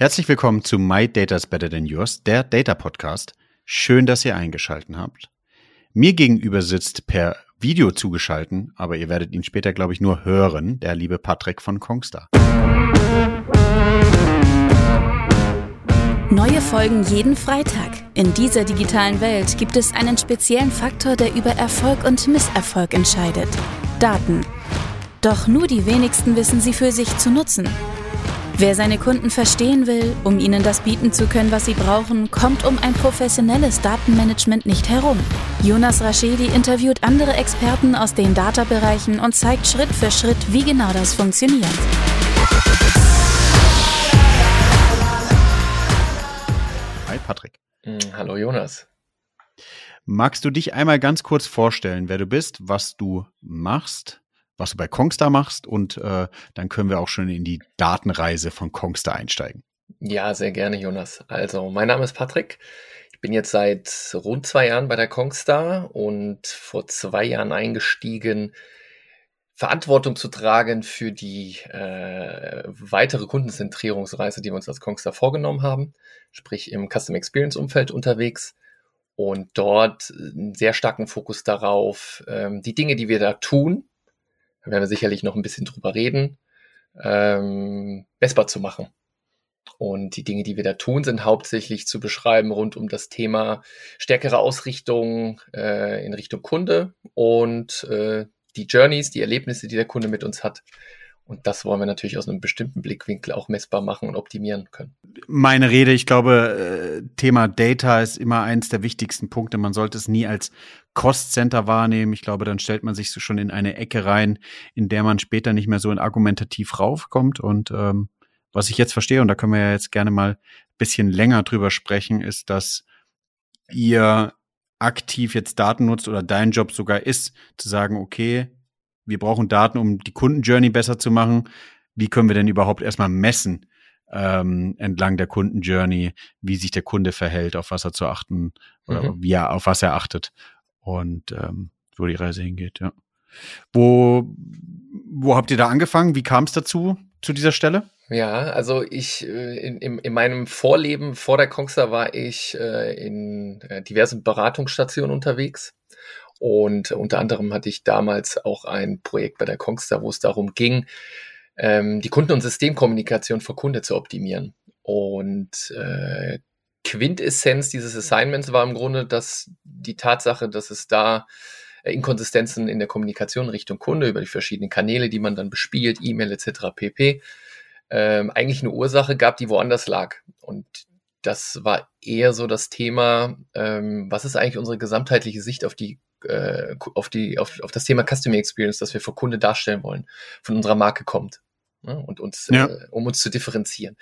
Herzlich willkommen zu My Data's Better Than Yours, der Data Podcast. Schön, dass ihr eingeschalten habt. Mir gegenüber sitzt per Video zugeschalten, aber ihr werdet ihn später, glaube ich, nur hören, der liebe Patrick von Kongstar. Neue Folgen jeden Freitag. In dieser digitalen Welt gibt es einen speziellen Faktor, der über Erfolg und Misserfolg entscheidet. Daten. Doch nur die wenigsten wissen sie für sich zu nutzen. Wer seine Kunden verstehen will, um ihnen das bieten zu können, was sie brauchen, kommt um ein professionelles Datenmanagement nicht herum. Jonas Raschedi interviewt andere Experten aus den Data-Bereichen und zeigt Schritt für Schritt, wie genau das funktioniert. Hi Patrick. Hm, hallo Jonas. Magst du dich einmal ganz kurz vorstellen, wer du bist, was du machst was du bei Kongstar machst und äh, dann können wir auch schon in die Datenreise von Kongstar einsteigen. Ja, sehr gerne, Jonas. Also, mein Name ist Patrick. Ich bin jetzt seit rund zwei Jahren bei der Kongstar und vor zwei Jahren eingestiegen, Verantwortung zu tragen für die äh, weitere Kundenzentrierungsreise, die wir uns als Kongstar vorgenommen haben, sprich im Custom Experience Umfeld unterwegs und dort einen sehr starken Fokus darauf, ähm, die Dinge, die wir da tun, da werden wir sicherlich noch ein bisschen drüber reden, ähm, messbar zu machen. Und die Dinge, die wir da tun, sind hauptsächlich zu beschreiben rund um das Thema stärkere Ausrichtung äh, in Richtung Kunde und äh, die Journeys, die Erlebnisse, die der Kunde mit uns hat, und das wollen wir natürlich aus einem bestimmten Blickwinkel auch messbar machen und optimieren können. Meine Rede, ich glaube, äh, Thema Data ist immer eins der wichtigsten Punkte. Man sollte es nie als Cost Center wahrnehmen. Ich glaube, dann stellt man sich so schon in eine Ecke rein, in der man später nicht mehr so in argumentativ raufkommt. Und ähm, was ich jetzt verstehe, und da können wir ja jetzt gerne mal ein bisschen länger drüber sprechen, ist, dass ihr aktiv jetzt Daten nutzt oder dein Job sogar ist, zu sagen, okay, wir brauchen Daten, um die Kundenjourney besser zu machen. Wie können wir denn überhaupt erstmal messen ähm, entlang der Kundenjourney, wie sich der Kunde verhält, auf was er zu achten oder mhm. wie er, auf was er achtet und ähm, wo die Reise hingeht, ja. Wo, wo habt ihr da angefangen? Wie kam es dazu, zu dieser Stelle? Ja, also ich äh, in, in, in meinem Vorleben vor der Kongstar war ich äh, in äh, diversen Beratungsstationen unterwegs und unter anderem hatte ich damals auch ein Projekt bei der Kongstar, wo es darum ging, ähm, die Kunden- und Systemkommunikation für Kunde zu optimieren. Und äh, Quintessenz dieses Assignments war im Grunde, dass die Tatsache, dass es da Inkonsistenzen in der Kommunikation Richtung Kunde über die verschiedenen Kanäle, die man dann bespielt, E-Mail etc. pp, ähm, eigentlich eine Ursache gab, die woanders lag. Und das war eher so das Thema, ähm, was ist eigentlich unsere gesamtheitliche Sicht auf die äh, auf, die, auf, auf das Thema Customer Experience, das wir für Kunde darstellen wollen, von unserer Marke kommt. Ne? Und uns, ja. äh, um uns zu differenzieren.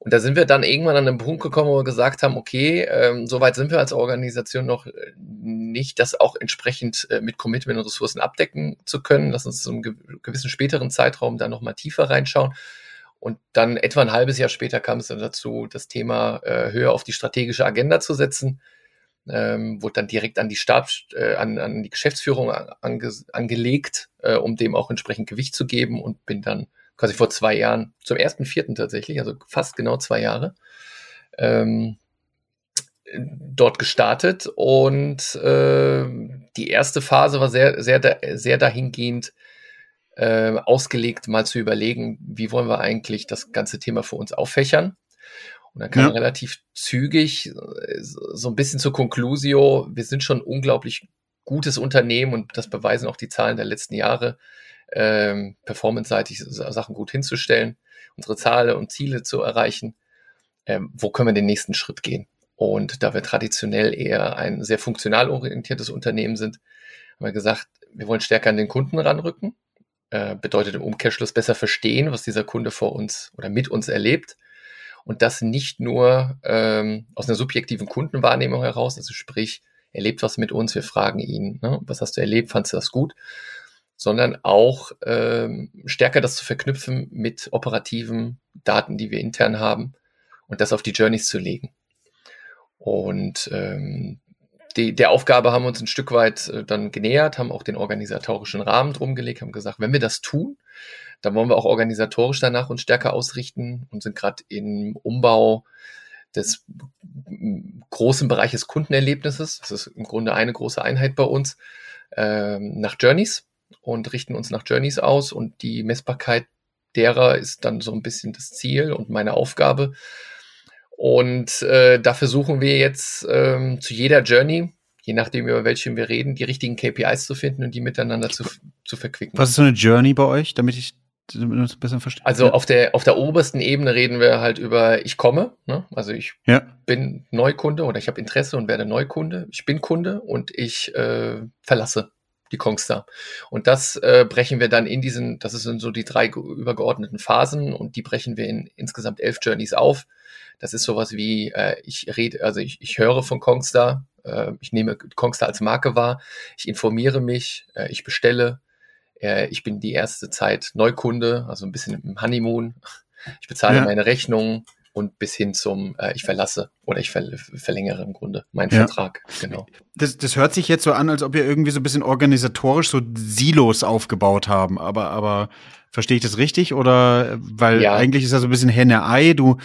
Und da sind wir dann irgendwann an einen Punkt gekommen, wo wir gesagt haben, okay, ähm, soweit sind wir als Organisation noch äh, nicht, das auch entsprechend äh, mit Commitment und Ressourcen abdecken zu können. Lass uns zu einem gewissen späteren Zeitraum da nochmal tiefer reinschauen. Und dann etwa ein halbes Jahr später kam es dann dazu, das Thema äh, höher auf die strategische Agenda zu setzen ähm, wurde dann direkt an die Stab, äh, an, an die Geschäftsführung ange, angelegt, äh, um dem auch entsprechend Gewicht zu geben und bin dann quasi vor zwei Jahren, zum ersten Vierten tatsächlich, also fast genau zwei Jahre, ähm, dort gestartet. Und äh, die erste Phase war sehr, sehr, sehr dahingehend äh, ausgelegt, mal zu überlegen, wie wollen wir eigentlich das ganze Thema für uns auffächern und dann kam ja. relativ zügig äh, so ein bisschen zur Conclusio, wir sind schon unglaublich gutes Unternehmen und das beweisen auch die Zahlen der letzten Jahre, ähm, performance-seitig Sachen gut hinzustellen, unsere Zahlen und Ziele zu erreichen. Ähm, wo können wir den nächsten Schritt gehen? Und da wir traditionell eher ein sehr funktional orientiertes Unternehmen sind, haben wir gesagt, wir wollen stärker an den Kunden ranrücken. Äh, bedeutet im Umkehrschluss besser verstehen, was dieser Kunde vor uns oder mit uns erlebt und das nicht nur ähm, aus einer subjektiven Kundenwahrnehmung heraus, also sprich, er lebt was mit uns, wir fragen ihn, ne, was hast du erlebt, fandest du das gut, sondern auch ähm, stärker das zu verknüpfen mit operativen Daten, die wir intern haben und das auf die Journeys zu legen. Und ähm, die, der Aufgabe haben wir uns ein Stück weit äh, dann genähert, haben auch den organisatorischen Rahmen drum gelegt, haben gesagt, wenn wir das tun, dann wollen wir auch organisatorisch danach uns stärker ausrichten und sind gerade im Umbau des großen Bereiches Kundenerlebnisses. Das ist im Grunde eine große Einheit bei uns ähm, nach Journeys und richten uns nach Journeys aus und die Messbarkeit derer ist dann so ein bisschen das Ziel und meine Aufgabe. Und äh, da versuchen wir jetzt ähm, zu jeder Journey, je nachdem über welche wir reden, die richtigen KPIs zu finden und die miteinander zu, zu verquicken. Was ist so eine Journey bei euch, damit ich das besser verstehe? Also auf der auf der obersten Ebene reden wir halt über ich komme, ne? also ich ja. bin Neukunde oder ich habe Interesse und werde Neukunde. Ich bin Kunde und ich äh, verlasse die Kongstar. Und das äh, brechen wir dann in diesen, das sind so die drei übergeordneten Phasen und die brechen wir in insgesamt elf Journeys auf. Das ist sowas wie, äh, ich rede, also ich, ich höre von Kongstar, äh, ich nehme Kongstar als Marke wahr, ich informiere mich, äh, ich bestelle, äh, ich bin die erste Zeit Neukunde, also ein bisschen im Honeymoon, ich bezahle ja. meine Rechnungen, und bis hin zum äh, ich verlasse oder ich ver verlängere im Grunde meinen ja. Vertrag. Genau. Das, das hört sich jetzt so an, als ob ihr irgendwie so ein bisschen organisatorisch so Silos aufgebaut haben, aber aber verstehe ich das richtig oder weil ja. eigentlich ist das so ein bisschen Henne-Ei, du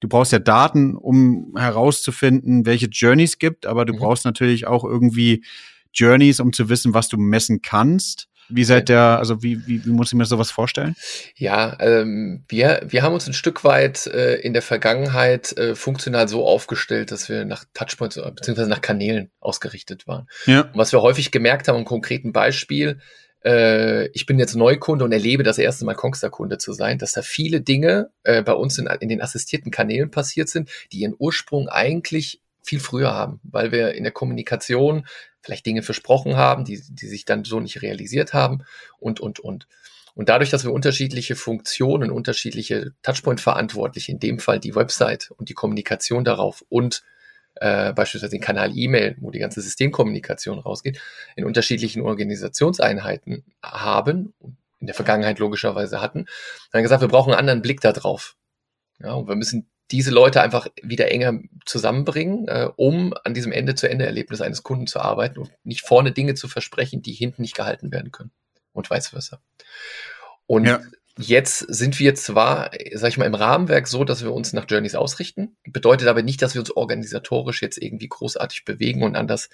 du brauchst ja Daten, um herauszufinden, welche Journeys gibt, aber du mhm. brauchst natürlich auch irgendwie Journeys, um zu wissen, was du messen kannst. Wie seid der, also wie, wie, wie muss ich mir sowas vorstellen? Ja, ähm, wir, wir haben uns ein Stück weit äh, in der Vergangenheit äh, funktional so aufgestellt, dass wir nach Touchpoints bzw. nach Kanälen ausgerichtet waren. Ja. Und was wir häufig gemerkt haben, im konkreten Beispiel, äh, ich bin jetzt Neukunde und erlebe das erste Mal Kongster-Kunde zu sein, dass da viele Dinge äh, bei uns in, in den assistierten Kanälen passiert sind, die ihren Ursprung eigentlich viel früher haben, weil wir in der Kommunikation vielleicht Dinge versprochen haben, die, die sich dann so nicht realisiert haben und, und, und. Und dadurch, dass wir unterschiedliche Funktionen, unterschiedliche Touchpoint-Verantwortliche, in dem Fall die Website und die Kommunikation darauf und äh, beispielsweise den Kanal E-Mail, wo die ganze Systemkommunikation rausgeht, in unterschiedlichen Organisationseinheiten haben, in der Vergangenheit logischerweise hatten, haben gesagt, wir brauchen einen anderen Blick darauf. Ja, und wir müssen diese Leute einfach wieder enger zusammenbringen, äh, um an diesem Ende-zu-Ende-Erlebnis eines Kunden zu arbeiten und nicht vorne Dinge zu versprechen, die hinten nicht gehalten werden können und vice versa. Und ja. jetzt sind wir zwar, sag ich mal, im Rahmenwerk so, dass wir uns nach Journeys ausrichten, bedeutet aber nicht, dass wir uns organisatorisch jetzt irgendwie großartig bewegen und anders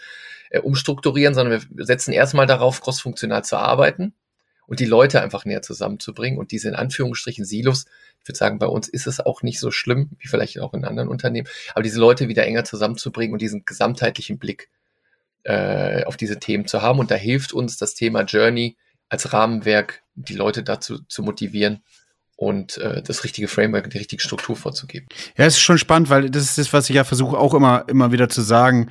äh, umstrukturieren, sondern wir setzen erstmal darauf, crossfunktional zu arbeiten und die Leute einfach näher zusammenzubringen und diese in Anführungsstrichen Silos ich würde sagen, bei uns ist es auch nicht so schlimm, wie vielleicht auch in anderen Unternehmen, aber diese Leute wieder enger zusammenzubringen und diesen gesamtheitlichen Blick äh, auf diese Themen zu haben. Und da hilft uns das Thema Journey als Rahmenwerk, die Leute dazu zu motivieren und äh, das richtige Framework, die richtige Struktur vorzugeben. Ja, es ist schon spannend, weil das ist das, was ich ja versuche auch immer, immer wieder zu sagen.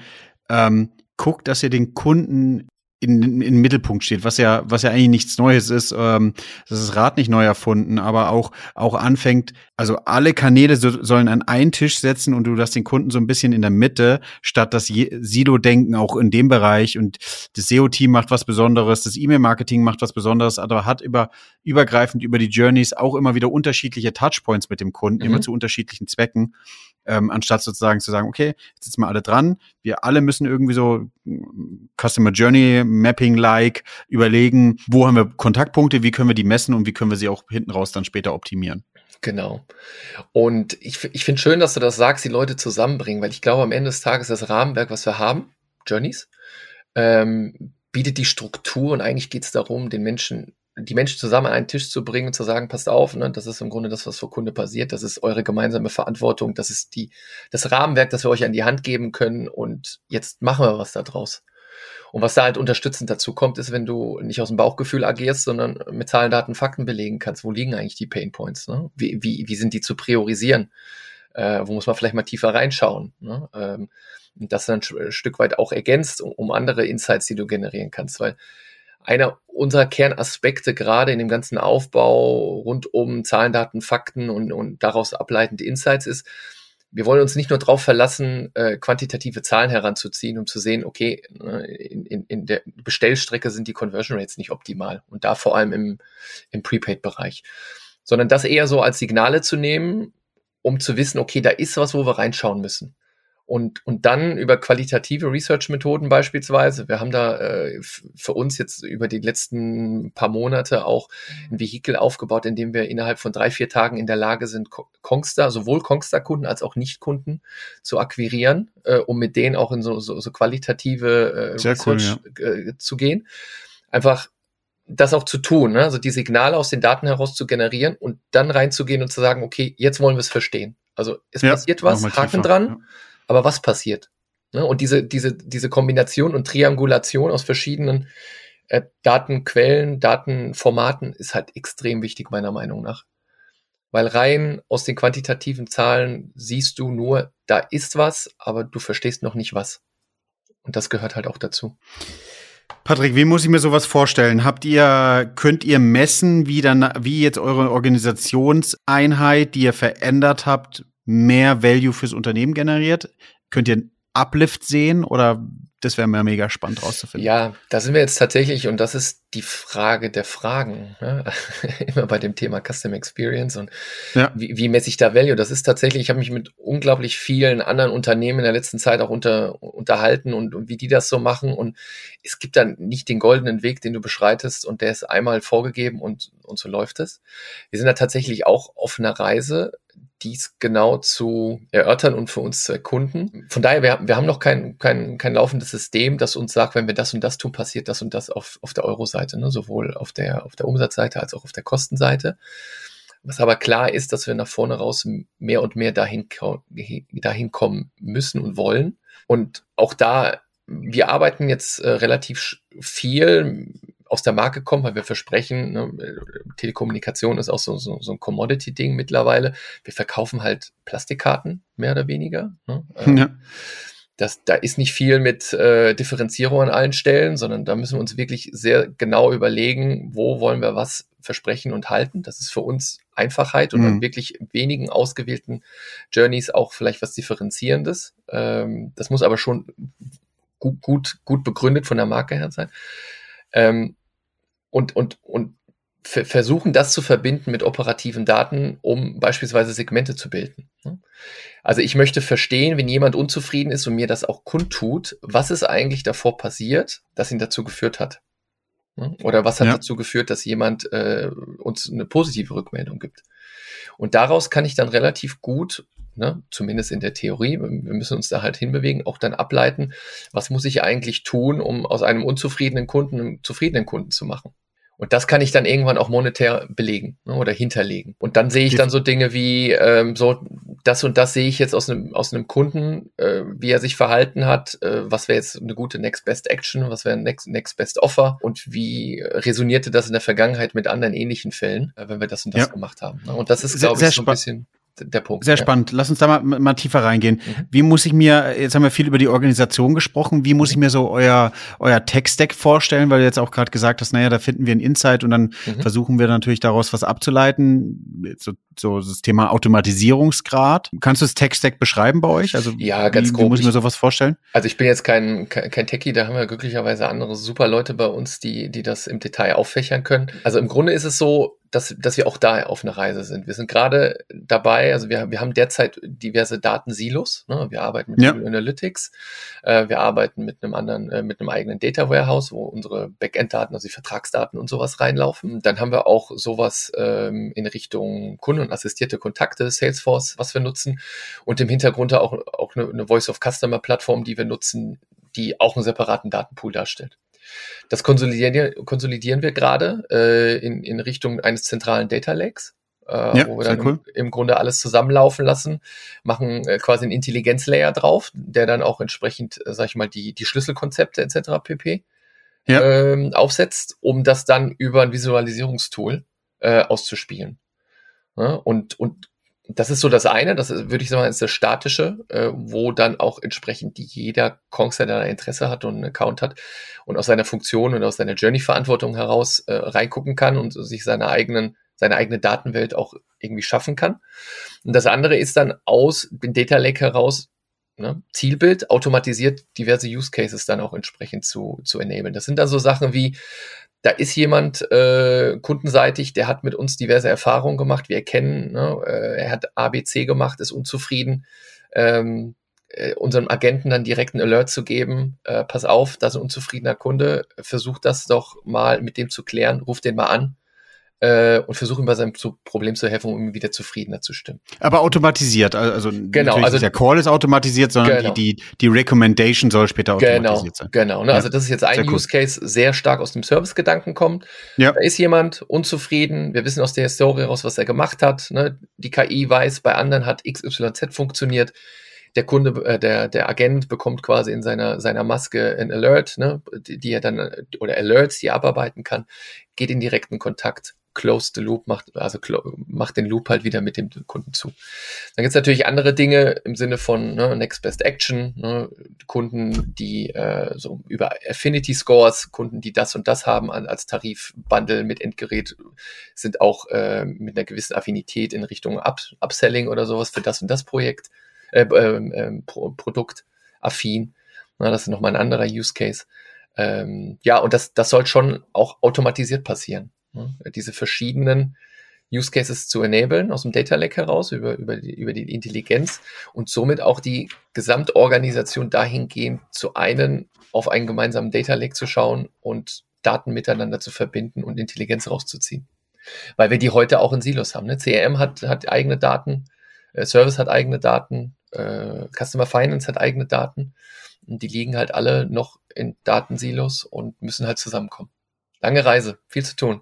Ähm, guckt, dass ihr den Kunden in, in, Mittelpunkt steht, was ja, was ja eigentlich nichts Neues ist. Ähm, das ist Rad nicht neu erfunden, aber auch, auch anfängt, also alle Kanäle so, sollen an einen Tisch setzen und du das den Kunden so ein bisschen in der Mitte, statt das Silo-Denken auch in dem Bereich und das SEO-Team macht was Besonderes, das E-Mail-Marketing macht was Besonderes, aber hat über, übergreifend über die Journeys auch immer wieder unterschiedliche Touchpoints mit dem Kunden, mhm. immer zu unterschiedlichen Zwecken ähm, anstatt sozusagen zu sagen, okay, jetzt sitzen wir alle dran, wir alle müssen irgendwie so mm, Customer Journey Mapping-like überlegen, wo haben wir Kontaktpunkte, wie können wir die messen und wie können wir sie auch hinten raus dann später optimieren. Genau. Und ich, ich finde schön, dass du das sagst, die Leute zusammenbringen, weil ich glaube, am Ende des Tages das Rahmenwerk, was wir haben, Journeys, ähm, bietet die Struktur und eigentlich geht es darum, den Menschen die Menschen zusammen an einen Tisch zu bringen und zu sagen, passt auf, ne, das ist im Grunde das, was vor Kunde passiert, das ist eure gemeinsame Verantwortung, das ist die, das Rahmenwerk, das wir euch an die Hand geben können und jetzt machen wir was da draus. Und was da halt unterstützend dazu kommt, ist, wenn du nicht aus dem Bauchgefühl agierst, sondern mit Zahlen, Daten, Fakten belegen kannst, wo liegen eigentlich die Pain Points, ne? wie, wie, wie sind die zu priorisieren, äh, wo muss man vielleicht mal tiefer reinschauen, ne? ähm, und das dann ein Stück weit auch ergänzt, um, um andere Insights, die du generieren kannst, weil einer unserer Kernaspekte gerade in dem ganzen Aufbau rund um Zahlen, Daten, Fakten und, und daraus ableitende Insights ist, wir wollen uns nicht nur darauf verlassen, äh, quantitative Zahlen heranzuziehen, um zu sehen, okay, ne, in, in, in der Bestellstrecke sind die Conversion Rates nicht optimal und da vor allem im, im Prepaid-Bereich, sondern das eher so als Signale zu nehmen, um zu wissen, okay, da ist was, wo wir reinschauen müssen. Und, und dann über qualitative Research-Methoden beispielsweise. Wir haben da äh, für uns jetzt über die letzten paar Monate auch ein Vehikel aufgebaut, in dem wir innerhalb von drei, vier Tagen in der Lage sind, Kongstar, sowohl Kongstar-Kunden als auch Nicht-Kunden zu akquirieren, äh, um mit denen auch in so, so, so qualitative äh, Research cool, ja. äh, zu gehen. Einfach das auch zu tun, ne? also die Signale aus den Daten heraus zu generieren und dann reinzugehen und zu sagen, okay, jetzt wollen wir es verstehen. Also es ja, passiert was, Haken dran. Ja aber was passiert? Ne? Und diese, diese, diese Kombination und Triangulation aus verschiedenen äh, Datenquellen, Datenformaten ist halt extrem wichtig, meiner Meinung nach. Weil rein aus den quantitativen Zahlen siehst du nur, da ist was, aber du verstehst noch nicht was. Und das gehört halt auch dazu. Patrick, wie muss ich mir sowas vorstellen? Habt ihr, könnt ihr messen, wie dann, wie jetzt eure Organisationseinheit, die ihr verändert habt, mehr Value fürs Unternehmen generiert? Könnt ihr einen Uplift sehen oder das wäre mir mega spannend rauszufinden. Ja, da sind wir jetzt tatsächlich, und das ist die Frage der Fragen, ne? immer bei dem Thema Custom Experience und ja. wie, wie messe ich da Value? Das ist tatsächlich, ich habe mich mit unglaublich vielen anderen Unternehmen in der letzten Zeit auch unter, unterhalten und, und wie die das so machen. Und es gibt dann nicht den goldenen Weg, den du beschreitest und der ist einmal vorgegeben und, und so läuft es. Wir sind da tatsächlich auch auf einer Reise, dies genau zu erörtern und für uns zu erkunden. Von daher, wir, wir haben noch kein, kein, kein laufendes System, das uns sagt, wenn wir das und das tun, passiert das und das auf, auf der Euro-Seite, ne? sowohl auf der, auf der Umsatzseite als auch auf der Kostenseite. Was aber klar ist, dass wir nach vorne raus mehr und mehr dahin, dahin kommen müssen und wollen. Und auch da, wir arbeiten jetzt äh, relativ viel aus der Marke kommen, weil wir versprechen, ne, Telekommunikation ist auch so, so, so ein Commodity-Ding mittlerweile. Wir verkaufen halt Plastikkarten, mehr oder weniger. Ne? Ähm, ja. Das, da ist nicht viel mit äh, Differenzierung an allen Stellen, sondern da müssen wir uns wirklich sehr genau überlegen, wo wollen wir was versprechen und halten. Das ist für uns Einfachheit und mhm. wirklich wenigen ausgewählten Journeys auch vielleicht was Differenzierendes. Ähm, das muss aber schon gut, gut, gut begründet von der Marke her sein. Ähm, und, und, und versuchen das zu verbinden mit operativen Daten, um beispielsweise Segmente zu bilden. Ne? Also ich möchte verstehen, wenn jemand unzufrieden ist und mir das auch kundtut, was ist eigentlich davor passiert, das ihn dazu geführt hat. Ne? Oder was hat ja. dazu geführt, dass jemand äh, uns eine positive Rückmeldung gibt. Und daraus kann ich dann relativ gut, ne, zumindest in der Theorie, wir müssen uns da halt hinbewegen, auch dann ableiten, was muss ich eigentlich tun, um aus einem unzufriedenen Kunden einen zufriedenen Kunden zu machen. Und das kann ich dann irgendwann auch monetär belegen ne, oder hinterlegen. Und dann sehe ich dann so Dinge wie, ähm, so das und das sehe ich jetzt aus einem, aus einem Kunden, äh, wie er sich verhalten hat, äh, was wäre jetzt eine gute Next Best Action, was wäre Next, Next Best Offer und wie resonierte das in der Vergangenheit mit anderen ähnlichen Fällen, äh, wenn wir das und das ja. gemacht haben. Ne? Und das ist, glaube ich, so ein bisschen der Punkt. Sehr ja. spannend. Lass uns da mal, mal tiefer reingehen. Mhm. Wie muss ich mir, jetzt haben wir viel über die Organisation gesprochen, wie muss ich mir so euer, euer Tech-Stack vorstellen, weil du jetzt auch gerade gesagt hast, naja, da finden wir ein Insight und dann mhm. versuchen wir natürlich daraus was abzuleiten. So, so das Thema Automatisierungsgrad. Kannst du das Tech-Stack beschreiben bei euch? Also ja, ganz wie, grob. Wie muss ich mir sowas vorstellen? Also ich bin jetzt kein, kein, kein Techie, da haben wir glücklicherweise andere super Leute bei uns, die, die das im Detail auffächern können. Also im Grunde ist es so, dass, dass wir auch da auf einer Reise sind. Wir sind gerade dabei, also wir, wir haben derzeit diverse Datensilos. Ne? Wir arbeiten mit ja. Google Analytics, äh, wir arbeiten mit einem anderen, äh, mit einem eigenen Data Warehouse, wo unsere Backend-Daten, also die Vertragsdaten und sowas reinlaufen. Dann haben wir auch sowas ähm, in Richtung Kunden- und assistierte Kontakte, Salesforce, was wir nutzen. Und im Hintergrund auch, auch eine, eine Voice-of-Customer-Plattform, die wir nutzen, die auch einen separaten Datenpool darstellt. Das konsolidieren, konsolidieren wir gerade äh, in, in Richtung eines zentralen Data Lakes. Äh, ja, wo wir dann cool. im, im, Grunde alles zusammenlaufen lassen, machen äh, quasi einen Intelligenzlayer drauf, der dann auch entsprechend, äh, sag ich mal, die, die Schlüsselkonzepte etc. pp. Ja. Ähm, aufsetzt, um das dann über ein Visualisierungstool äh, auszuspielen. Ja, und, und das ist so das eine, das ist, würde ich sagen, ist das Statische, äh, wo dann auch entsprechend jeder Kongster, der Interesse hat und einen Account hat und aus seiner Funktion und aus seiner Journey-Verantwortung heraus äh, reingucken kann und sich seine eigenen, seine eigene Datenwelt auch irgendwie schaffen kann. Und das andere ist dann aus dem Data Lake heraus ne, Zielbild, automatisiert diverse Use Cases dann auch entsprechend zu, zu enablen. Das sind dann so Sachen wie, da ist jemand äh, kundenseitig, der hat mit uns diverse Erfahrungen gemacht. Wir erkennen, ne, äh, er hat ABC gemacht, ist unzufrieden. Ähm, äh, unserem Agenten dann direkt einen Alert zu geben, äh, pass auf, da ist ein unzufriedener Kunde, versuch das doch mal mit dem zu klären, ruf den mal an äh, und versuche ihm bei seinem Problem zu helfen, um ihn wieder zufriedener zu stimmen. Aber automatisiert, also genau, also der Call ist automatisiert, sondern genau. die, die, die Recommendation soll später genau, automatisiert sein. Genau, ne? ja. also das ist jetzt ein Use Case, sehr stark aus dem Service-Gedanken kommt. Ja. Da ist jemand unzufrieden, wir wissen aus der Historie heraus, was er gemacht hat. Ne? Die KI weiß, bei anderen hat XYZ funktioniert der Kunde, äh, der, der Agent bekommt quasi in seiner, seiner Maske ein Alert, ne, die, die er dann, oder Alerts, die er abarbeiten kann, geht in direkten Kontakt close the loop, macht, also macht den Loop halt wieder mit dem Kunden zu. Dann gibt's natürlich andere Dinge im Sinne von ne, Next Best Action, ne, Kunden, die äh, so über Affinity Scores, Kunden, die das und das haben an, als Tarifbundle mit Endgerät, sind auch äh, mit einer gewissen Affinität in Richtung Up Upselling oder sowas für das und das Projekt, äh, äh, Pro Produkt affin. Na, das ist nochmal ein anderer Use Case. Ähm, ja, und das, das soll schon auch automatisiert passieren. Ne? Diese verschiedenen Use Cases zu enablen aus dem Data Lake heraus über, über, die, über die Intelligenz und somit auch die Gesamtorganisation dahingehend zu einen auf einen gemeinsamen Data Lake zu schauen und Daten miteinander zu verbinden und Intelligenz rauszuziehen. Weil wir die heute auch in Silos haben. Ne? CRM hat, hat eigene Daten, äh, Service hat eigene Daten, äh, Customer Finance hat eigene Daten und die liegen halt alle noch in Datensilos und müssen halt zusammenkommen. Lange Reise, viel zu tun.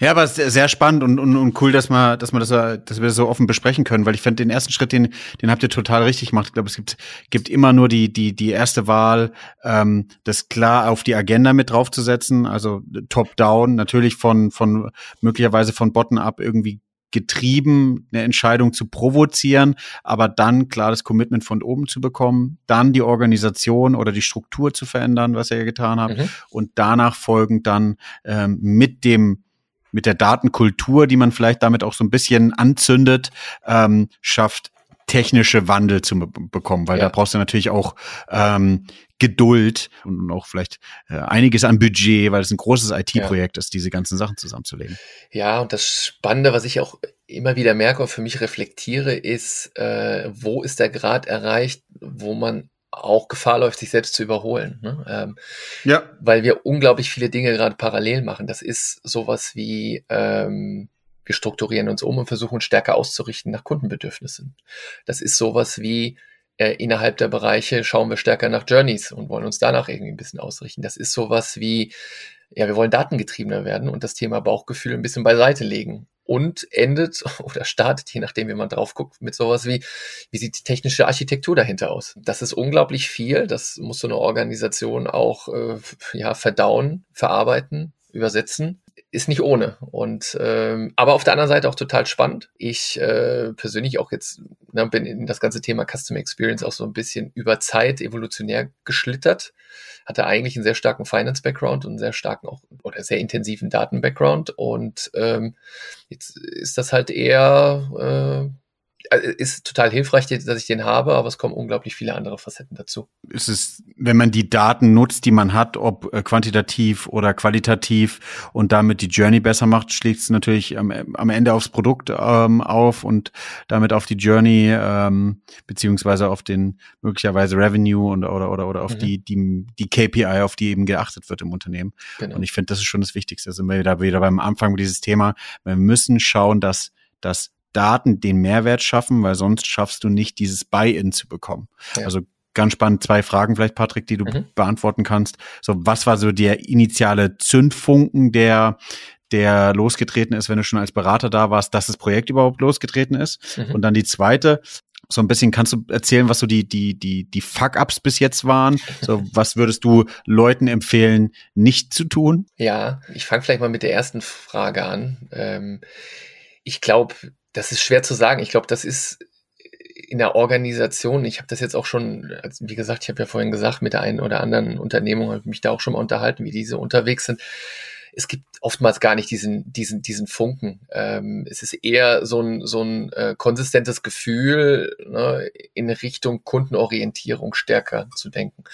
Ja, aber es ist sehr spannend und, und, und cool, dass man, dass man das, dass wir das so offen besprechen können, weil ich finde den ersten Schritt, den, den habt ihr total richtig gemacht. Ich glaube, es gibt, gibt immer nur die, die, die erste Wahl, ähm, das klar auf die Agenda mit draufzusetzen, also top-down, natürlich von, von möglicherweise von bottom-up irgendwie getrieben, eine Entscheidung zu provozieren, aber dann klar das Commitment von oben zu bekommen, dann die Organisation oder die Struktur zu verändern, was ihr ja getan habt, mhm. und danach folgend dann ähm, mit dem mit der Datenkultur, die man vielleicht damit auch so ein bisschen anzündet, ähm, schafft, technische Wandel zu bekommen, weil ja. da brauchst du natürlich auch ähm, Geduld und auch vielleicht äh, einiges an Budget, weil es ein großes IT-Projekt ja. ist, diese ganzen Sachen zusammenzulegen. Ja, und das Spannende, was ich auch immer wieder merke und für mich reflektiere, ist, äh, wo ist der Grad erreicht, wo man auch Gefahr läuft, sich selbst zu überholen. Ne? Ähm, ja. Weil wir unglaublich viele Dinge gerade parallel machen. Das ist sowas wie, ähm, wir strukturieren uns um und versuchen stärker auszurichten nach Kundenbedürfnissen. Das ist sowas wie, äh, innerhalb der Bereiche schauen wir stärker nach Journeys und wollen uns danach irgendwie ein bisschen ausrichten. Das ist sowas wie, ja, wir wollen datengetriebener werden und das Thema Bauchgefühl ein bisschen beiseite legen und endet oder startet, je nachdem, wie man drauf guckt, mit sowas wie, wie sieht die technische Architektur dahinter aus? Das ist unglaublich viel. Das muss so eine Organisation auch äh, ja, verdauen, verarbeiten, übersetzen. Ist nicht ohne. Und ähm, aber auf der anderen Seite auch total spannend. Ich äh, persönlich auch jetzt ne, bin in das ganze Thema Customer Experience auch so ein bisschen über Zeit evolutionär geschlittert hatte eigentlich einen sehr starken Finance-Background und einen sehr starken auch oder sehr intensiven Daten-Background und ähm, jetzt ist das halt eher äh, ist total hilfreich, dass ich den habe, aber es kommen unglaublich viele andere Facetten dazu. Es ist, wenn man die Daten nutzt, die man hat, ob äh, quantitativ oder qualitativ und damit die Journey besser macht, schlägt es natürlich am, am, Ende aufs Produkt ähm, auf und damit auf die Journey ähm, beziehungsweise auf den möglicherweise Revenue und oder oder oder auf mhm. die die die KPI, auf die eben geachtet wird im Unternehmen. Genau. Und ich finde, das ist schon das Wichtigste. Also wir da wieder beim Anfang dieses Thema. Wir müssen schauen, dass dass Daten den Mehrwert schaffen, weil sonst schaffst du nicht dieses Buy-in zu bekommen. Ja. Also ganz spannend, zwei Fragen vielleicht, Patrick, die du mhm. beantworten kannst. So, was war so der initiale Zündfunken, der der losgetreten ist, wenn du schon als Berater da warst, dass das Projekt überhaupt losgetreten ist? Mhm. Und dann die zweite, so ein bisschen kannst du erzählen, was so die die die die Fuck-ups bis jetzt waren. So was würdest du Leuten empfehlen, nicht zu tun? Ja, ich fange vielleicht mal mit der ersten Frage an. Ähm, ich glaube, das ist schwer zu sagen. Ich glaube, das ist in der Organisation, ich habe das jetzt auch schon, wie gesagt, ich habe ja vorhin gesagt, mit der einen oder anderen Unternehmung habe ich mich da auch schon mal unterhalten, wie diese unterwegs sind. Es gibt oftmals gar nicht diesen, diesen, diesen Funken. Ähm, es ist eher so ein, so ein äh, konsistentes Gefühl, ne, in Richtung Kundenorientierung stärker zu denken.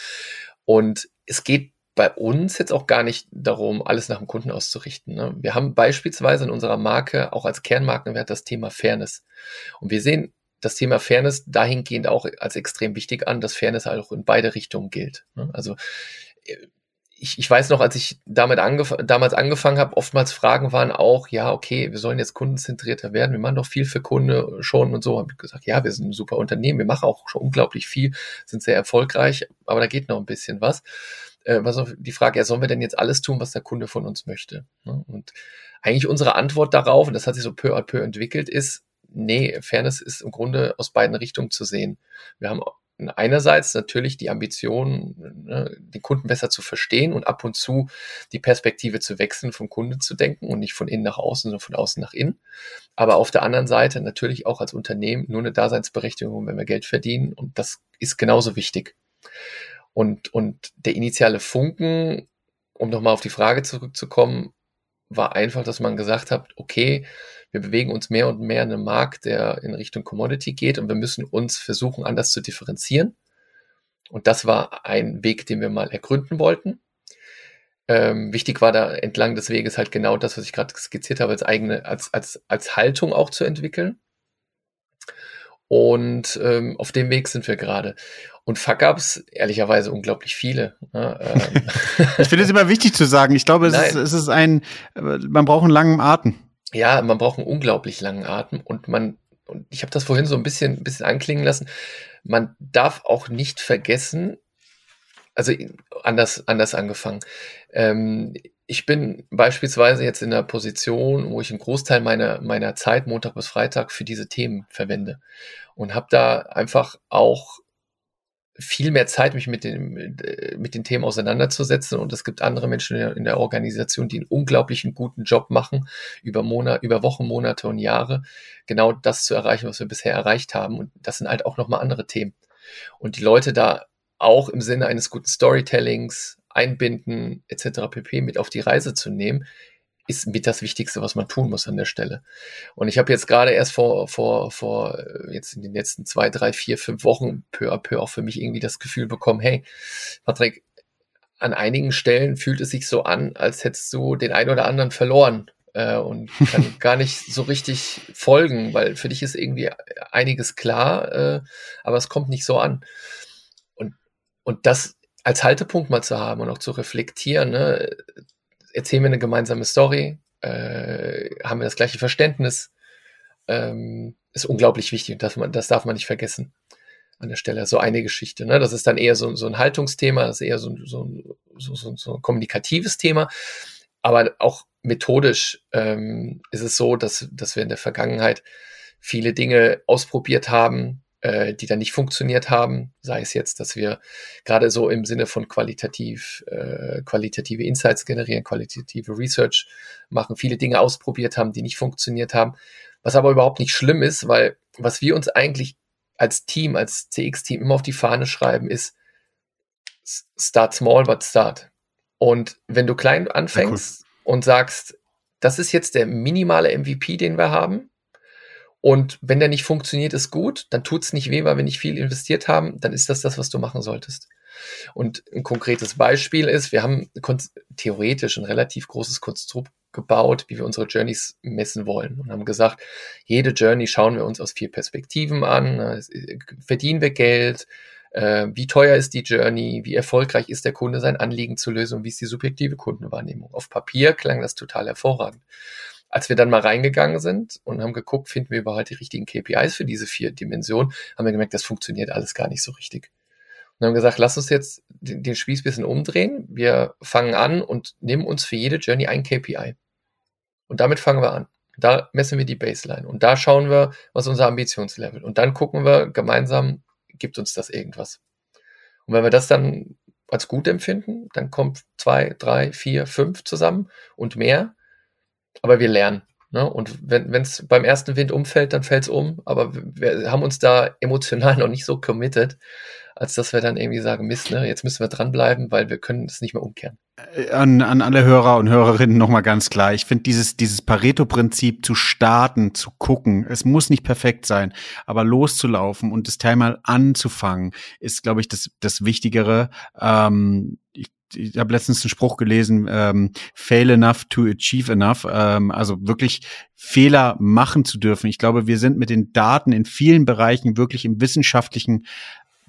Und es geht bei uns jetzt auch gar nicht darum, alles nach dem Kunden auszurichten. Ne? Wir haben beispielsweise in unserer Marke auch als Kernmarkenwert das Thema Fairness. Und wir sehen das Thema Fairness dahingehend auch als extrem wichtig an, dass Fairness auch in beide Richtungen gilt. Ne? Also äh, ich, ich weiß noch, als ich damit angef damals angefangen habe, oftmals Fragen waren auch, ja, okay, wir sollen jetzt kundenzentrierter werden, wir machen doch viel für Kunde schon und so. Habe ich gesagt, ja, wir sind ein super Unternehmen, wir machen auch schon unglaublich viel, sind sehr erfolgreich, aber da geht noch ein bisschen was. Äh, was auch die Frage, ja, sollen wir denn jetzt alles tun, was der Kunde von uns möchte? Ne? Und eigentlich unsere Antwort darauf, und das hat sich so peu à peu entwickelt, ist, nee, Fairness ist im Grunde aus beiden Richtungen zu sehen. Wir haben einerseits natürlich die Ambition, ne, den Kunden besser zu verstehen und ab und zu die Perspektive zu wechseln, vom Kunde zu denken und nicht von innen nach außen, sondern von außen nach innen. Aber auf der anderen Seite natürlich auch als Unternehmen nur eine Daseinsberechtigung, wenn wir Geld verdienen und das ist genauso wichtig. Und, und der initiale Funken, um nochmal auf die Frage zurückzukommen, war einfach, dass man gesagt hat, okay, wir bewegen uns mehr und mehr in einem Markt, der in Richtung Commodity geht und wir müssen uns versuchen, anders zu differenzieren. Und das war ein Weg, den wir mal ergründen wollten. Ähm, wichtig war da entlang des Weges halt genau das, was ich gerade skizziert habe, als eigene, als, als, als Haltung auch zu entwickeln. Und ähm, auf dem Weg sind wir gerade. Und Fuck-Ups, ehrlicherweise unglaublich viele. Ne? Ähm. ich finde es immer wichtig zu sagen. Ich glaube, es, ist, es ist ein, man braucht einen langen Atem ja, man braucht einen unglaublich langen Atem und man, und ich habe das vorhin so ein bisschen, bisschen anklingen lassen, man darf auch nicht vergessen, also anders, anders angefangen. Ähm, ich bin beispielsweise jetzt in der Position, wo ich einen Großteil meiner, meiner Zeit, Montag bis Freitag, für diese Themen verwende. Und habe da einfach auch viel mehr Zeit, mich mit, den, mit den Themen auseinanderzusetzen. Und es gibt andere Menschen in der Organisation, die einen unglaublichen guten Job machen, über Monate, über Wochen, Monate und Jahre, genau das zu erreichen, was wir bisher erreicht haben. Und das sind halt auch nochmal andere Themen. Und die Leute da auch im Sinne eines guten Storytellings einbinden, etc. pp. mit auf die Reise zu nehmen, ist mit das Wichtigste, was man tun muss an der Stelle. Und ich habe jetzt gerade erst vor, vor, vor, äh, jetzt in den letzten zwei, drei, vier, fünf Wochen peu à peu auch für mich irgendwie das Gefühl bekommen, hey, Patrick, an einigen Stellen fühlt es sich so an, als hättest du den einen oder anderen verloren äh, und kann gar nicht so richtig folgen, weil für dich ist irgendwie einiges klar, äh, aber es kommt nicht so an. Und, und das als Haltepunkt mal zu haben und auch zu reflektieren, ne, erzählen wir eine gemeinsame Story, äh, haben wir das gleiche Verständnis, ähm, ist unglaublich wichtig und das, das darf man nicht vergessen an der Stelle. So eine Geschichte. Ne? Das ist dann eher so, so ein Haltungsthema, das ist eher so, so, so, so, so ein kommunikatives Thema. Aber auch methodisch ähm, ist es so, dass, dass wir in der Vergangenheit viele Dinge ausprobiert haben, äh, die dann nicht funktioniert haben. Sei es jetzt, dass wir gerade so im Sinne von qualitativ, äh, qualitative Insights generieren, qualitative Research machen, viele Dinge ausprobiert haben, die nicht funktioniert haben. Was aber überhaupt nicht schlimm ist, weil was wir uns eigentlich als Team, als CX-Team immer auf die Fahne schreiben, ist start small, but start. Und wenn du klein anfängst ja, cool. und sagst, das ist jetzt der minimale MVP, den wir haben, und wenn der nicht funktioniert, ist gut, dann tut's nicht weh, weil wir nicht viel investiert haben, dann ist das das, was du machen solltest. Und ein konkretes Beispiel ist, wir haben theoretisch ein relativ großes Konstrukt gebaut, wie wir unsere Journeys messen wollen und haben gesagt, jede Journey schauen wir uns aus vier Perspektiven an. Verdienen wir Geld? Äh, wie teuer ist die Journey? Wie erfolgreich ist der Kunde, sein Anliegen zu lösen? Und wie ist die subjektive Kundenwahrnehmung? Auf Papier klang das total hervorragend. Als wir dann mal reingegangen sind und haben geguckt, finden wir überhaupt die richtigen KPIs für diese vier Dimensionen, haben wir gemerkt, das funktioniert alles gar nicht so richtig. Und haben gesagt, lass uns jetzt den, den Spieß bisschen umdrehen. Wir fangen an und nehmen uns für jede Journey ein KPI. Und damit fangen wir an. Da messen wir die Baseline und da schauen wir, was unser Ambitionslevel. Und dann gucken wir gemeinsam, gibt uns das irgendwas. Und wenn wir das dann als gut empfinden, dann kommt zwei, drei, vier, fünf zusammen und mehr aber wir lernen. Ne? Und wenn es beim ersten Wind umfällt, dann fällt es um. Aber wir haben uns da emotional noch nicht so committed. als dass wir dann irgendwie sagen, Mist, ne, jetzt müssen wir dranbleiben, weil wir können es nicht mehr umkehren. Äh, an, an alle Hörer und Hörerinnen nochmal ganz klar. Ich finde dieses, dieses Pareto-Prinzip zu starten, zu gucken, es muss nicht perfekt sein, aber loszulaufen und das Teil mal anzufangen, ist, glaube ich, das, das Wichtigere. Ähm, ich ich habe letztens einen Spruch gelesen, ähm, fail enough to achieve enough, ähm, also wirklich Fehler machen zu dürfen. Ich glaube, wir sind mit den Daten in vielen Bereichen wirklich im wissenschaftlichen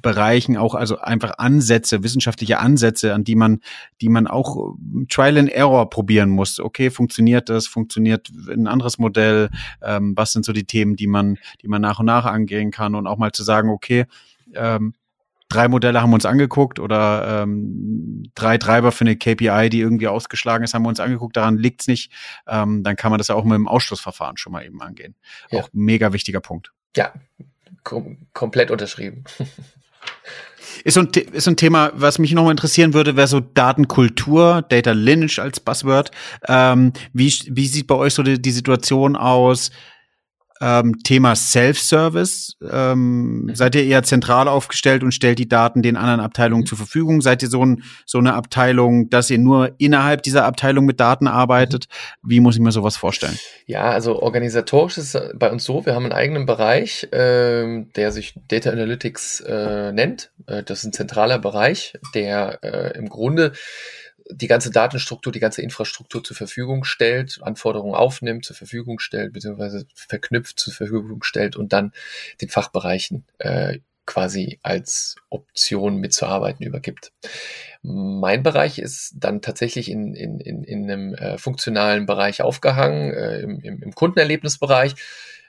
Bereichen auch also einfach Ansätze, wissenschaftliche Ansätze, an die man, die man auch Trial and Error probieren muss. Okay, funktioniert das? Funktioniert ein anderes Modell? Ähm, was sind so die Themen, die man, die man nach und nach angehen kann und auch mal zu sagen, okay, ähm, drei Modelle haben wir uns angeguckt oder ähm, drei Treiber für eine KPI, die irgendwie ausgeschlagen ist, haben wir uns angeguckt, daran liegt's nicht. Ähm, dann kann man das ja auch mit dem Ausschlussverfahren schon mal eben angehen. Ja. Auch mega wichtiger Punkt. Ja, kom komplett unterschrieben. Ist so, ein, ist so ein Thema, was mich nochmal interessieren würde, wäre so Datenkultur, Data Lineage als Buzzword. Ähm, wie, wie sieht bei euch so die, die Situation aus? Ähm, Thema Self-Service. Ähm, mhm. Seid ihr eher zentral aufgestellt und stellt die Daten den anderen Abteilungen mhm. zur Verfügung? Seid ihr so, ein, so eine Abteilung, dass ihr nur innerhalb dieser Abteilung mit Daten arbeitet? Mhm. Wie muss ich mir sowas vorstellen? Ja, also organisatorisch ist es bei uns so, wir haben einen eigenen Bereich, äh, der sich Data Analytics äh, nennt. Äh, das ist ein zentraler Bereich, der äh, im Grunde die ganze Datenstruktur, die ganze Infrastruktur zur Verfügung stellt, Anforderungen aufnimmt, zur Verfügung stellt, beziehungsweise verknüpft zur Verfügung stellt und dann den Fachbereichen äh, quasi als Option mitzuarbeiten übergibt. Mein Bereich ist dann tatsächlich in, in, in, in einem äh, funktionalen Bereich aufgehangen, äh, im, im, im Kundenerlebnisbereich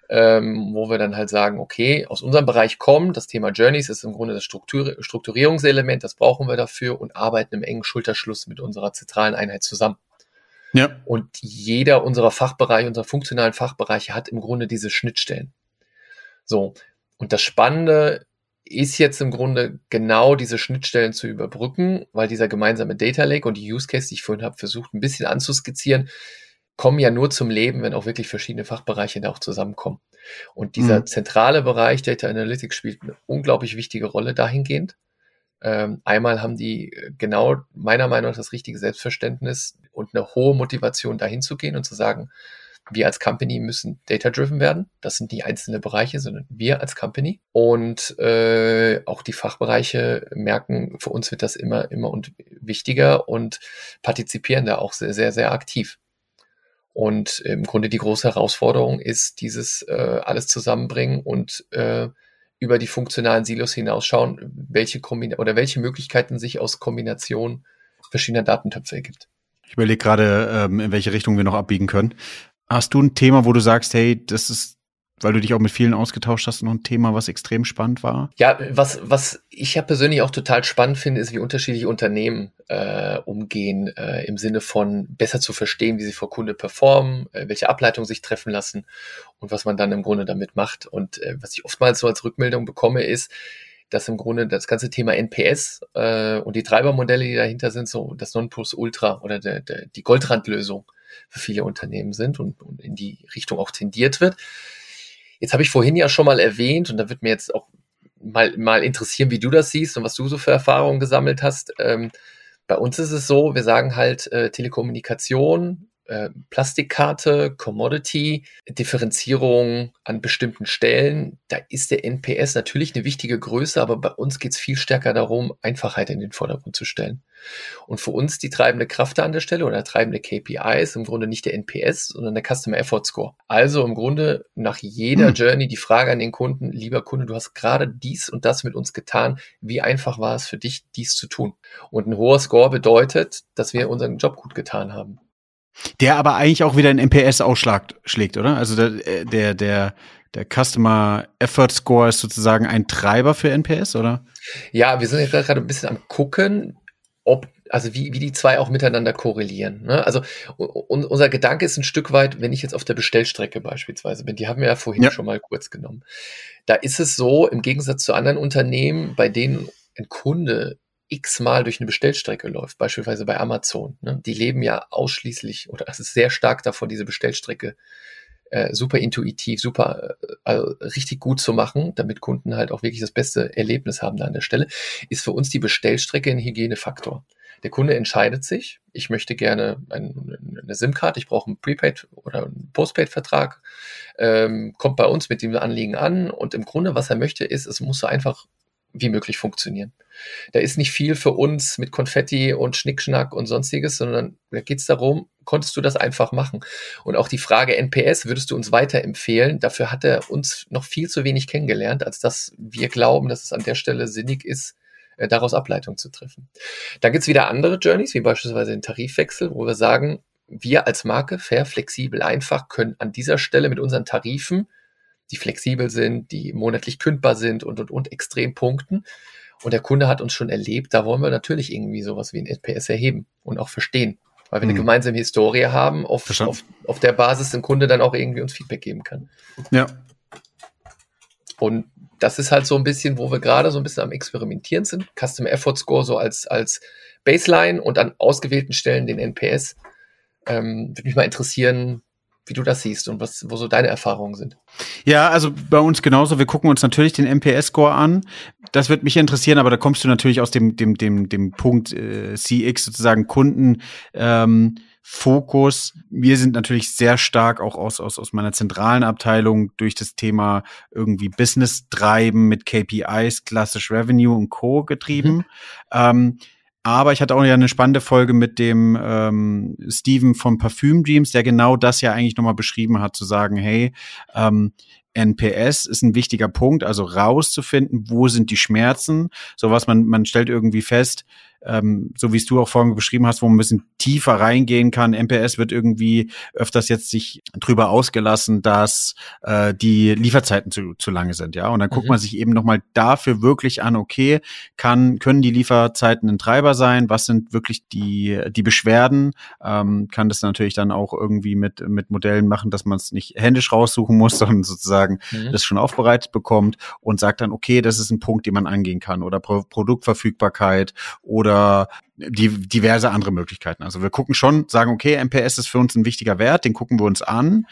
ähm, wo wir dann halt sagen, okay, aus unserem Bereich kommen, das Thema Journeys ist im Grunde das Struktur Strukturierungselement, das brauchen wir dafür und arbeiten im engen Schulterschluss mit unserer zentralen Einheit zusammen. Ja. Und jeder unserer Fachbereiche, unserer funktionalen Fachbereiche hat im Grunde diese Schnittstellen. So. Und das Spannende ist jetzt im Grunde genau diese Schnittstellen zu überbrücken, weil dieser gemeinsame Data Lake und die Use Case, die ich vorhin habe, versucht ein bisschen anzuskizzieren, kommen ja nur zum Leben, wenn auch wirklich verschiedene Fachbereiche da auch zusammenkommen. Und dieser mhm. zentrale Bereich Data Analytics spielt eine unglaublich wichtige Rolle dahingehend. Ähm, einmal haben die äh, genau meiner Meinung nach das richtige Selbstverständnis und eine hohe Motivation dahin zu gehen und zu sagen, wir als Company müssen data-driven werden. Das sind die einzelnen Bereiche, sondern wir als Company. Und äh, auch die Fachbereiche merken, für uns wird das immer, immer und wichtiger und partizipieren da auch sehr, sehr, sehr aktiv. Und im Grunde die große Herausforderung ist, dieses äh, alles zusammenbringen und äh, über die funktionalen Silos hinausschauen, welche Kombin oder welche Möglichkeiten sich aus Kombination verschiedener Datentöpfe ergibt. Ich überlege gerade, ähm, in welche Richtung wir noch abbiegen können. Hast du ein Thema, wo du sagst, hey, das ist weil du dich auch mit vielen ausgetauscht hast, noch ein Thema, was extrem spannend war? Ja, was, was ich ja persönlich auch total spannend finde, ist, wie unterschiedliche Unternehmen äh, umgehen, äh, im Sinne von besser zu verstehen, wie sie vor Kunde performen, äh, welche Ableitungen sich treffen lassen und was man dann im Grunde damit macht. Und äh, was ich oftmals so als Rückmeldung bekomme, ist, dass im Grunde das ganze Thema NPS äh, und die Treibermodelle, die dahinter sind, so das Nonplusultra oder der, der, die Goldrandlösung für viele Unternehmen sind und, und in die Richtung auch tendiert wird. Jetzt habe ich vorhin ja schon mal erwähnt, und da wird mir jetzt auch mal, mal interessieren, wie du das siehst und was du so für Erfahrungen gesammelt hast. Ähm, bei uns ist es so, wir sagen halt äh, Telekommunikation, äh, Plastikkarte, Commodity, Differenzierung an bestimmten Stellen. Da ist der NPS natürlich eine wichtige Größe, aber bei uns geht es viel stärker darum, Einfachheit in den Vordergrund zu stellen. Und für uns die treibende Kraft an der Stelle oder treibende KPI ist im Grunde nicht der NPS, sondern der Customer Effort Score. Also im Grunde nach jeder hm. Journey die Frage an den Kunden, lieber Kunde, du hast gerade dies und das mit uns getan. Wie einfach war es für dich, dies zu tun? Und ein hoher Score bedeutet, dass wir unseren Job gut getan haben. Der aber eigentlich auch wieder ein MPS ausschlägt, oder? Also der, äh, der, der, der Customer Effort Score ist sozusagen ein Treiber für NPS, oder? Ja, wir sind gerade ein bisschen am gucken, ob, also wie, wie die zwei auch miteinander korrelieren. Ne? Also un, unser Gedanke ist ein Stück weit, wenn ich jetzt auf der Bestellstrecke beispielsweise bin, die haben wir ja vorhin ja. schon mal kurz genommen. Da ist es so, im Gegensatz zu anderen Unternehmen, bei denen ein Kunde x-mal durch eine Bestellstrecke läuft, beispielsweise bei Amazon. Ne? Die leben ja ausschließlich oder es ist sehr stark davon, diese Bestellstrecke äh, super intuitiv, super äh, also richtig gut zu machen, damit Kunden halt auch wirklich das beste Erlebnis haben da an der Stelle, ist für uns die Bestellstrecke ein Hygienefaktor. Der Kunde entscheidet sich, ich möchte gerne ein, eine SIM-Card, ich brauche einen Prepaid oder einen Postpaid-Vertrag, ähm, kommt bei uns mit dem Anliegen an und im Grunde, was er möchte, ist, es muss so einfach wie möglich funktionieren. Da ist nicht viel für uns mit Konfetti und Schnickschnack und sonstiges, sondern da geht es darum, konntest du das einfach machen? Und auch die Frage NPS, würdest du uns weiterempfehlen? Dafür hat er uns noch viel zu wenig kennengelernt, als dass wir glauben, dass es an der Stelle sinnig ist, äh, daraus Ableitung zu treffen. Dann gibt es wieder andere Journeys, wie beispielsweise den Tarifwechsel, wo wir sagen, wir als Marke, fair, flexibel, einfach, können an dieser Stelle mit unseren Tarifen die flexibel sind, die monatlich kündbar sind und, und, und extrem punkten. Und der Kunde hat uns schon erlebt, da wollen wir natürlich irgendwie sowas wie ein SPS erheben und auch verstehen. Weil wir eine mhm. gemeinsame Historie haben, auf, auf, auf der Basis ein Kunde dann auch irgendwie uns Feedback geben kann. Ja. Und das ist halt so ein bisschen, wo wir gerade so ein bisschen am Experimentieren sind. Customer Effort Score so als, als Baseline und an ausgewählten Stellen den NPS. Ähm, würde mich mal interessieren, wie du das siehst und was, wo so deine Erfahrungen sind. Ja, also bei uns genauso. Wir gucken uns natürlich den MPS-Score an. Das wird mich interessieren, aber da kommst du natürlich aus dem, dem, dem, dem Punkt äh, CX sozusagen Kunden. Ähm, Fokus. Wir sind natürlich sehr stark auch aus, aus, aus meiner zentralen Abteilung durch das Thema irgendwie Business treiben mit KPIs, klassisch Revenue und Co. getrieben. Mhm. Ähm, aber ich hatte auch ja eine spannende Folge mit dem ähm, Steven von Parfüm Dreams, der genau das ja eigentlich nochmal beschrieben hat, zu sagen, hey, ähm, NPS ist ein wichtiger Punkt, also rauszufinden, wo sind die Schmerzen. So was man, man stellt irgendwie fest, ähm, so wie es du auch vorhin beschrieben hast, wo man ein bisschen tiefer reingehen kann. MPS wird irgendwie öfters jetzt sich drüber ausgelassen, dass äh, die Lieferzeiten zu, zu lange sind, ja. Und dann guckt mhm. man sich eben nochmal dafür wirklich an, okay, kann, können die Lieferzeiten ein Treiber sein? Was sind wirklich die, die Beschwerden? Ähm, kann das natürlich dann auch irgendwie mit, mit Modellen machen, dass man es nicht händisch raussuchen muss, sondern sozusagen mhm. das schon aufbereitet bekommt und sagt dann, okay, das ist ein Punkt, den man angehen kann oder Pro Produktverfügbarkeit oder oder die, diverse andere Möglichkeiten. Also wir gucken schon, sagen, okay, MPS ist für uns ein wichtiger Wert, den gucken wir uns an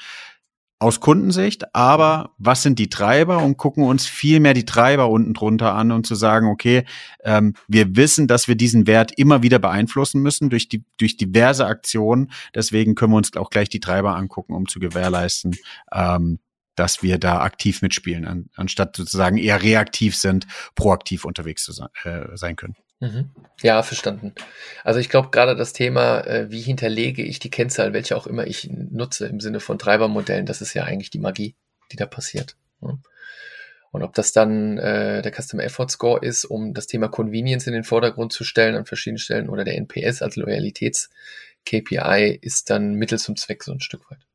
aus Kundensicht, aber was sind die Treiber und gucken uns viel mehr die Treiber unten drunter an und zu sagen, okay, ähm, wir wissen, dass wir diesen Wert immer wieder beeinflussen müssen durch die durch diverse Aktionen. Deswegen können wir uns auch gleich die Treiber angucken, um zu gewährleisten, ähm, dass wir da aktiv mitspielen, an, anstatt sozusagen eher reaktiv sind, proaktiv unterwegs zu sein, äh, sein können. Mhm. Ja, verstanden. Also ich glaube gerade das Thema, äh, wie hinterlege ich die Kennzahl, welche auch immer ich nutze im Sinne von Treibermodellen, das ist ja eigentlich die Magie, die da passiert. Ja. Und ob das dann äh, der Customer Effort Score ist, um das Thema Convenience in den Vordergrund zu stellen an verschiedenen Stellen oder der NPS als Loyalitäts-KPI ist dann Mittel zum Zweck so ein Stück weit.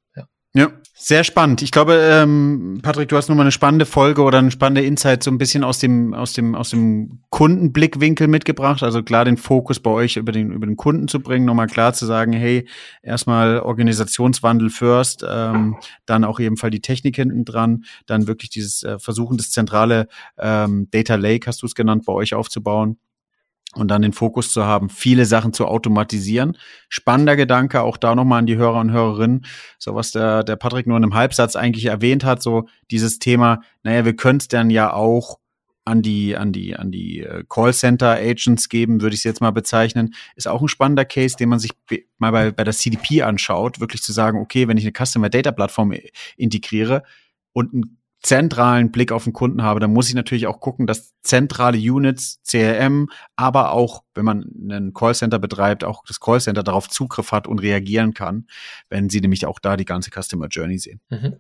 Ja, sehr spannend. Ich glaube, ähm, Patrick, du hast nochmal eine spannende Folge oder eine spannende Insight so ein bisschen aus dem, aus dem, aus dem Kundenblickwinkel mitgebracht. Also klar den Fokus bei euch über den, über den Kunden zu bringen, nochmal klar zu sagen, hey, erstmal Organisationswandel first, ähm, dann auch ebenfalls die Technik hinten dran, dann wirklich dieses äh, Versuchen, das zentrale ähm, Data Lake, hast du es genannt, bei euch aufzubauen und dann den Fokus zu haben, viele Sachen zu automatisieren. Spannender Gedanke, auch da nochmal an die Hörer und Hörerinnen, so was der, der Patrick nur in einem Halbsatz eigentlich erwähnt hat, so dieses Thema, naja, wir können es dann ja auch an die, an die, an die äh, Callcenter Agents geben, würde ich es jetzt mal bezeichnen, ist auch ein spannender Case, den man sich mal bei, bei der CDP anschaut, wirklich zu sagen, okay, wenn ich eine Customer Data Plattform integriere und ein zentralen Blick auf den Kunden habe, dann muss ich natürlich auch gucken, dass zentrale Units, CRM, aber auch, wenn man einen Callcenter betreibt, auch das Callcenter darauf Zugriff hat und reagieren kann, wenn sie nämlich auch da die ganze Customer Journey sehen. Mhm.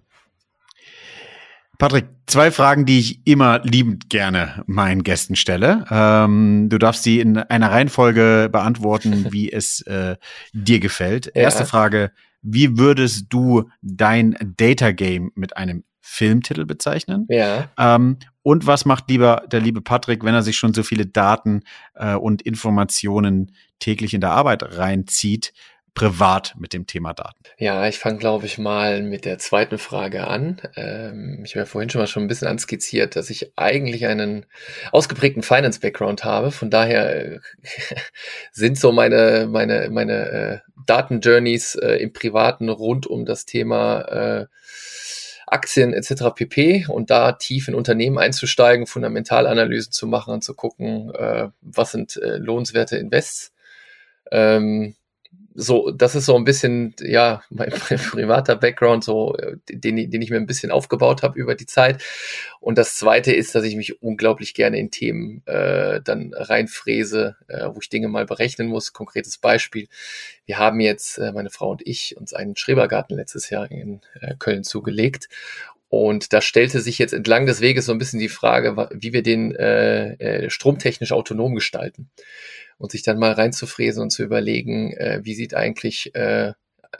Patrick, zwei Fragen, die ich immer liebend gerne meinen Gästen stelle. Ähm, du darfst sie in einer Reihenfolge beantworten, wie es äh, dir gefällt. Ja. Erste Frage, wie würdest du dein Data Game mit einem Filmtitel bezeichnen. Ja. Ähm, und was macht lieber der liebe Patrick, wenn er sich schon so viele Daten äh, und Informationen täglich in der Arbeit reinzieht? privat mit dem Thema Daten? Ja, ich fange, glaube ich, mal mit der zweiten Frage an. Ähm, ich habe ja vorhin schon mal schon ein bisschen anskizziert, dass ich eigentlich einen ausgeprägten Finance-Background habe. Von daher äh, sind so meine, meine, meine äh, Daten-Journeys äh, im Privaten rund um das Thema äh, Aktien etc. pp. Und da tief in Unternehmen einzusteigen, Fundamentalanalysen zu machen und zu gucken, äh, was sind äh, lohnenswerte Invests. Ähm, so, das ist so ein bisschen, ja, mein, privater Background, so, äh, den, den ich mir ein bisschen aufgebaut habe über die Zeit. Und das zweite ist, dass ich mich unglaublich gerne in Themen äh, dann reinfräse, äh, wo ich Dinge mal berechnen muss. Konkretes Beispiel. Wir haben jetzt, äh, meine Frau und ich, uns einen Schrebergarten letztes Jahr in äh, Köln zugelegt. Und da stellte sich jetzt entlang des Weges so ein bisschen die Frage, wie wir den äh, äh, stromtechnisch autonom gestalten und sich dann mal reinzufräsen und zu überlegen, äh, wie sieht eigentlich äh,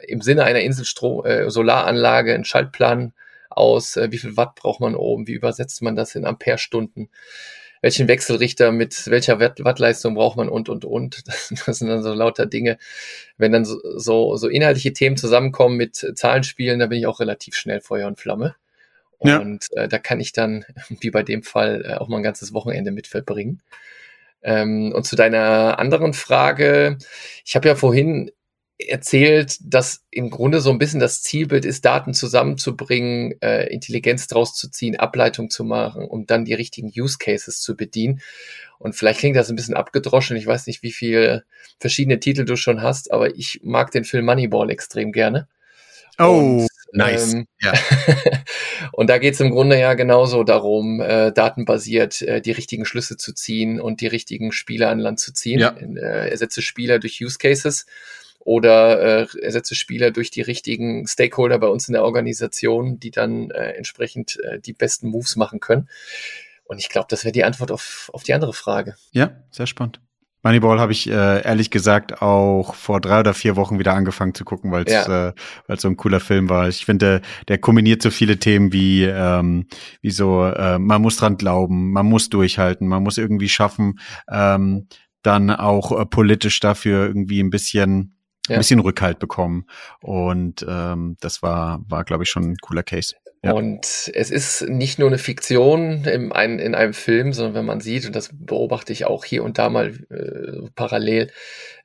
im Sinne einer Inselstrom äh, Solaranlage ein Schaltplan aus, äh, wie viel Watt braucht man oben, wie übersetzt man das in Amperestunden, welchen Wechselrichter mit welcher Watt Wattleistung braucht man und und und. Das, das, sind dann so lauter Dinge. Wenn dann so, so, so inhaltliche Themen zusammenkommen mit Zahlenspielen, da bin ich auch relativ schnell Feuer und Flamme. Und ja. äh, da kann ich dann, wie bei dem Fall, äh, auch mal ein ganzes Wochenende mit verbringen. Ähm, und zu deiner anderen Frage, ich habe ja vorhin erzählt, dass im Grunde so ein bisschen das Zielbild ist, Daten zusammenzubringen, äh, Intelligenz draus zu ziehen, Ableitung zu machen, um dann die richtigen Use Cases zu bedienen. Und vielleicht klingt das ein bisschen abgedroschen. Ich weiß nicht, wie viele verschiedene Titel du schon hast, aber ich mag den Film Moneyball extrem gerne. Oh, und, nice. Ähm, ja. und da geht es im Grunde ja genauso darum, äh, datenbasiert äh, die richtigen Schlüsse zu ziehen und die richtigen Spieler an Land zu ziehen. Ja. Äh, ersetze Spieler durch Use Cases oder äh, ersetze Spieler durch die richtigen Stakeholder bei uns in der Organisation, die dann äh, entsprechend äh, die besten Moves machen können. Und ich glaube, das wäre die Antwort auf, auf die andere Frage. Ja, sehr spannend. Moneyball habe ich äh, ehrlich gesagt auch vor drei oder vier Wochen wieder angefangen zu gucken, weil es ja. äh, weil's so ein cooler Film war. Ich finde, der, der kombiniert so viele Themen wie ähm, wie so, äh, man muss dran glauben, man muss durchhalten, man muss irgendwie schaffen, ähm, dann auch äh, politisch dafür irgendwie ein bisschen ja. ein bisschen Rückhalt bekommen. Und ähm, das war war glaube ich schon ein cooler Case. Ja. Und es ist nicht nur eine Fiktion in einem, in einem Film, sondern wenn man sieht, und das beobachte ich auch hier und da mal äh, parallel,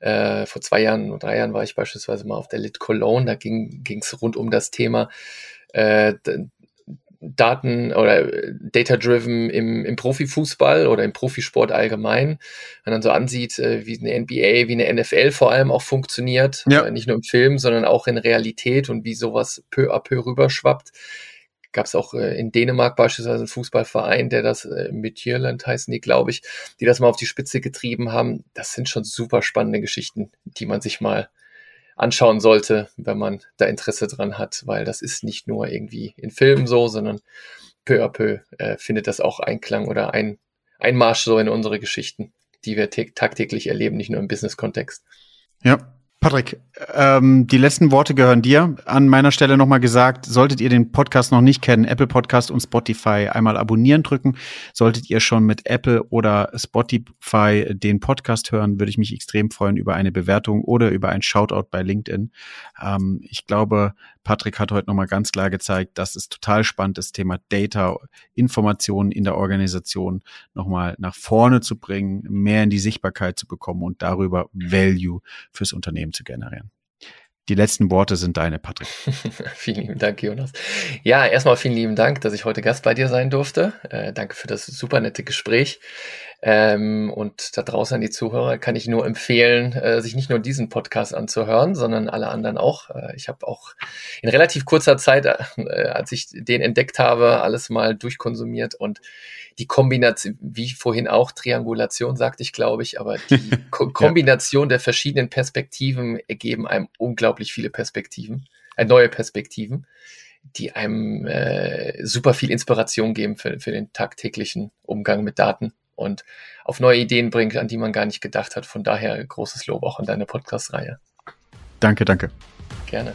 äh, vor zwei Jahren oder drei Jahren war ich beispielsweise mal auf der Lit Cologne, da ging es rund um das Thema äh, Daten oder Data-Driven im, im Profifußball oder im Profisport allgemein. Wenn man so ansieht, äh, wie eine NBA, wie eine NFL vor allem auch funktioniert, ja. äh, nicht nur im Film, sondern auch in Realität und wie sowas peu à peu rüberschwappt gab es auch äh, in Dänemark beispielsweise einen Fußballverein, der das äh, mit Irland heißen die, glaube ich, die das mal auf die Spitze getrieben haben. Das sind schon super spannende Geschichten, die man sich mal anschauen sollte, wenn man da Interesse dran hat, weil das ist nicht nur irgendwie in Filmen so, sondern peu à peu äh, findet das auch Einklang oder ein Einmarsch so in unsere Geschichten, die wir tagtäglich erleben, nicht nur im Business-Kontext. Ja, Patrick, ähm, die letzten Worte gehören dir. An meiner Stelle nochmal gesagt, solltet ihr den Podcast noch nicht kennen, Apple Podcast und Spotify einmal abonnieren drücken. Solltet ihr schon mit Apple oder Spotify den Podcast hören, würde ich mich extrem freuen über eine Bewertung oder über ein Shoutout bei LinkedIn. Ähm, ich glaube, Patrick hat heute nochmal ganz klar gezeigt, dass es total spannend ist, Thema Data, Informationen in der Organisation nochmal nach vorne zu bringen, mehr in die Sichtbarkeit zu bekommen und darüber Value fürs Unternehmen zu generieren. Die letzten Worte sind deine, Patrick. vielen lieben Dank, Jonas. Ja, erstmal vielen lieben Dank, dass ich heute Gast bei dir sein durfte. Äh, danke für das super nette Gespräch. Ähm, und da draußen an die Zuhörer kann ich nur empfehlen, äh, sich nicht nur diesen Podcast anzuhören, sondern alle anderen auch. Äh, ich habe auch in relativ kurzer Zeit, äh, als ich den entdeckt habe, alles mal durchkonsumiert und die Kombination, wie vorhin auch Triangulation sagte ich, glaube ich, aber die Ko Kombination ja. der verschiedenen Perspektiven ergeben einem unglaublich viele Perspektiven, äh, neue Perspektiven, die einem äh, super viel Inspiration geben für, für den tagtäglichen Umgang mit Daten und auf neue Ideen bringt, an die man gar nicht gedacht hat. Von daher großes Lob auch an deine Podcast-Reihe. Danke, danke. Gerne.